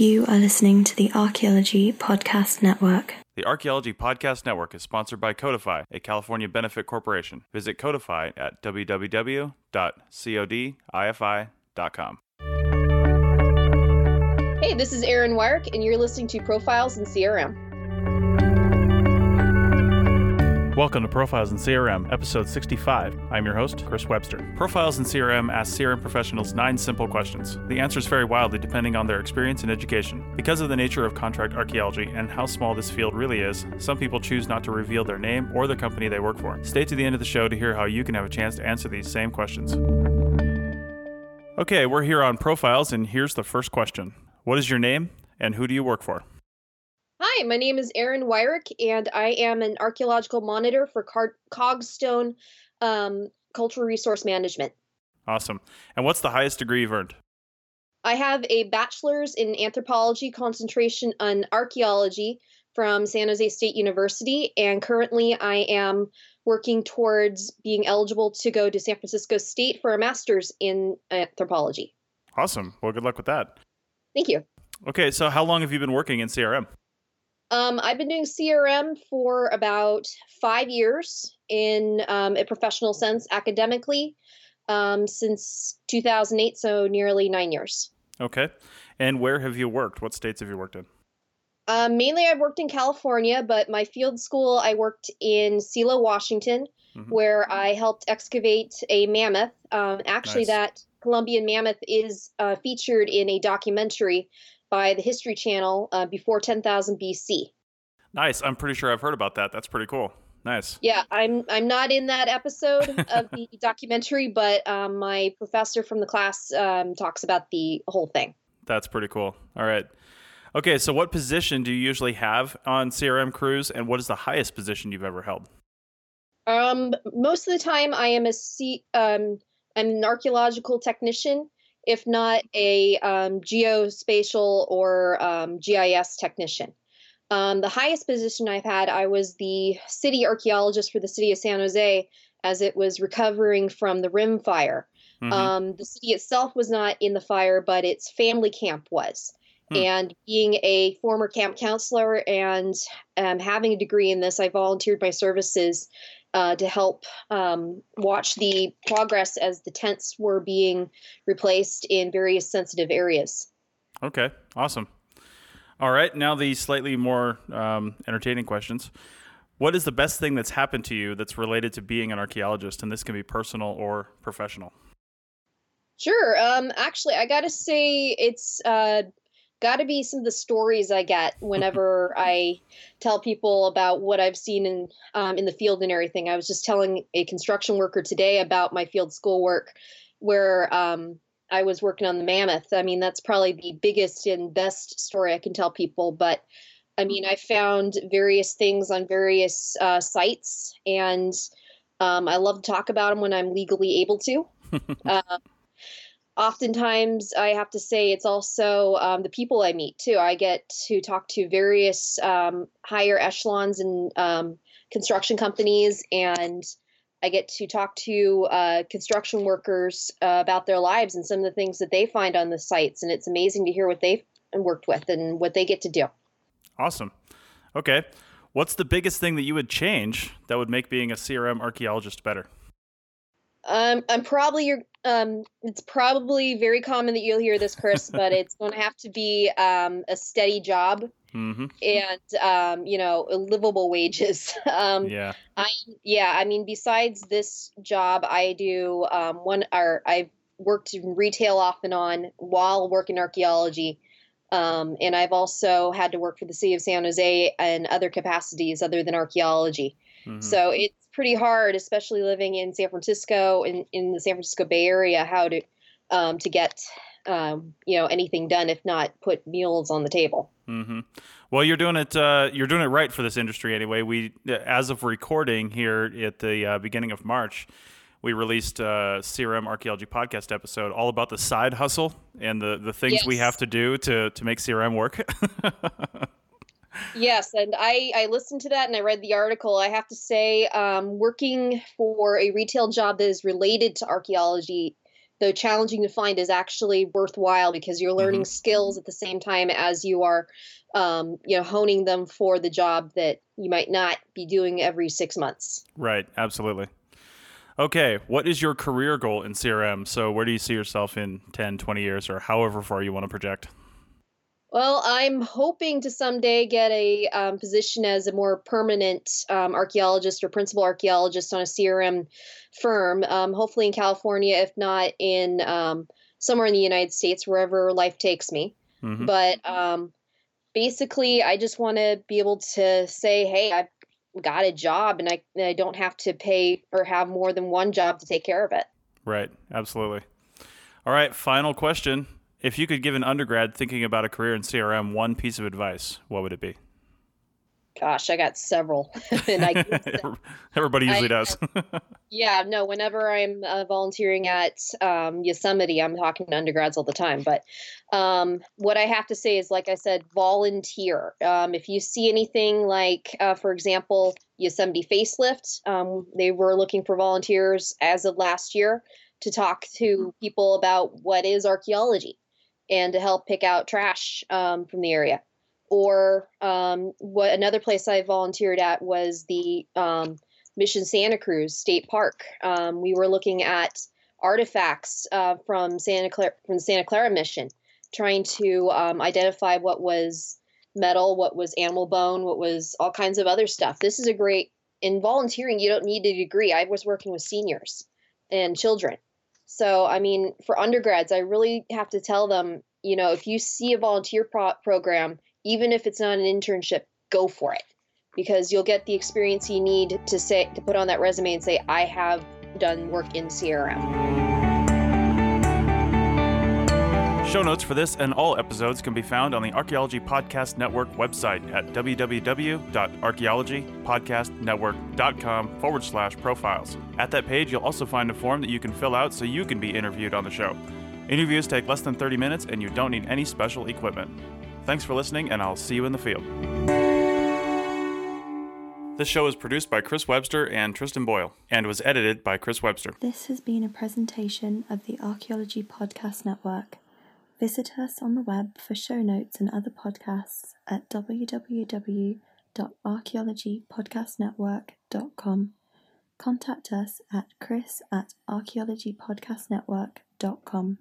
You are listening to the Archaeology Podcast Network. The Archaeology Podcast Network is sponsored by Codifi, a California benefit corporation. Visit Codifi at www.codifi.com. Hey, this is Erin Wyrick, and you're listening to Profiles in CRM. Welcome to Profiles in CRM, episode 65. I'm your host, Chris Webster. Profiles in CRM asks CRM professionals nine simple questions. The answers vary wildly depending on their experience and education. Because of the nature of contract archaeology and how small this field really is, some people choose not to reveal their name or the company they work for. Stay to the end of the show to hear how you can have a chance to answer these same questions. Okay, we're here on Profiles, and here's the first question What is your name, and who do you work for? Hi, my name is Erin Wyrick, and I am an archaeological monitor for Car- Cogstone um, Cultural Resource Management. Awesome. And what's the highest degree you've earned? I have a bachelor's in anthropology, concentration on archaeology from San Jose State University, and currently I am working towards being eligible to go to San Francisco State for a master's in anthropology. Awesome. Well, good luck with that. Thank you. Okay, so how long have you been working in CRM? Um, I've been doing CRM for about five years in um, a professional sense, academically, um, since 2008, so nearly nine years. Okay. And where have you worked? What states have you worked in? Um, mainly, I've worked in California, but my field school, I worked in Selah, Washington, mm-hmm. where I helped excavate a mammoth. Um, actually, nice. that Columbian mammoth is uh, featured in a documentary by the History Channel uh, before 10,000 BC. Nice. I'm pretty sure I've heard about that. That's pretty cool. Nice. Yeah, I'm I'm not in that episode of the documentary, but um, my professor from the class um, talks about the whole thing. That's pretty cool. All right. Okay, so what position do you usually have on CRM crews, and what is the highest position you've ever held? Um, most of the time, I am a C. Um, I'm an archaeological technician, if not a um, geospatial or um, GIS technician. Um, the highest position I've had, I was the city archaeologist for the city of San Jose as it was recovering from the Rim fire. Mm-hmm. Um, the city itself was not in the fire, but its family camp was. Hmm. And being a former camp counselor and um, having a degree in this, I volunteered my services uh, to help um, watch the progress as the tents were being replaced in various sensitive areas. Okay, awesome. All right, now the slightly more um, entertaining questions. What is the best thing that's happened to you that's related to being an archaeologist? And this can be personal or professional. Sure. Um, actually, I got to say it's uh, got to be some of the stories I get whenever I tell people about what I've seen in um, in the field and everything. I was just telling a construction worker today about my field school work, where um, I was working on the mammoth. I mean, that's probably the biggest and best story I can tell people. But I mean, I found various things on various uh, sites, and um, I love to talk about them when I'm legally able to. uh, oftentimes I have to say it's also um, the people I meet too. I get to talk to various um, higher echelons in um, construction companies, and I get to talk to uh, construction workers uh, about their lives and some of the things that they find on the sites. And it's amazing to hear what they've worked with and what they get to do. Awesome. Okay. What's the biggest thing that you would change that would make being a CRM archaeologist better? Um, I'm probably your. Um, it's probably very common that you'll hear this, Chris, but it's going to have to be um, a steady job mm-hmm. and um, you know livable wages. um, yeah. I yeah. I mean, besides this job, I do um, one. Or I've worked in retail off and on while working archaeology. Um, and I've also had to work for the city of San Jose and other capacities other than archaeology. Mm-hmm. So it's pretty hard, especially living in San Francisco in, in the San Francisco Bay Area, how to um, to get um, you know anything done if not put meals on the table. Mm-hmm. Well, you're doing it. Uh, you're doing it right for this industry anyway. We, as of recording here at the uh, beginning of March, we released a CRM archaeology podcast episode all about the side hustle and the the things yes. we have to do to to make CRM work. yes, and I I listened to that and I read the article. I have to say, um, working for a retail job that is related to archaeology though challenging to find, is actually worthwhile because you're learning Mhm. skills at the same time as you are, um, you know, honing them for the job that you might not be doing every six months. Right, absolutely. Okay, what is your career goal in CRM? So, where do you see yourself in 10, 20 years, or however far you want to project? Well, I'm hoping to someday get a um, position as a more permanent um, archaeologist or principal archaeologist on a CRM firm, um, hopefully in California, if not in um, somewhere in the United States, wherever life takes me. Mhm. But um, basically, I just want to be able to say, hey, I've got a job and I, and I don't have to pay or have more than one job to take care of it. Right, absolutely. All right, final question. If you could give an undergrad thinking about a career in CRM one piece of advice, what would it be? Gosh, I got several. and I, Everybody usually I- does. Yeah, no, whenever I'm uh, volunteering at um, Yosemite, I'm talking to undergrads all the time. But um, what I have to say is, like I said, volunteer. Um, if you see anything like, uh, for example, Yosemite Facelift, um, they were looking for volunteers as of last year to talk to people about what is archaeology and to help pick out trash um, from the area. Or um, what another place I volunteered at was the um, Mission Santa Cruz State Park. Um, we were looking at artifacts uh, from Santa Clara from the Santa Clara Mission, trying to um, identify what was metal, what was animal bone, what was all kinds of other stuff. This is a great in volunteering. You don't need a degree. I was working with seniors and children, so I mean, for undergrads, I really have to tell them, you know, if you see a volunteer pro- program, even if it's not an internship, go for it because you'll get the experience you need to say to put on that resume and say I have done work in CRM. Show notes for this and all episodes can be found on the Archaeology Podcast Network website at www.archaeologypodcastnetwork.com forward slash profiles. At that page, you'll also find a form that you can fill out so you can be interviewed on the show. Interviews take less than 30 minutes and you don't need any special equipment. Thanks for listening, and I'll see you in the field. This show is produced by Chris Webster and Tristan Boyle and was edited by Chris Webster. This has been a presentation of the Archaeology Podcast Network. Visit us on the web for show notes and other podcasts at www.archaeologypodcastnetwork.com. Contact us at chris at archaeologypodcastnetwork.com.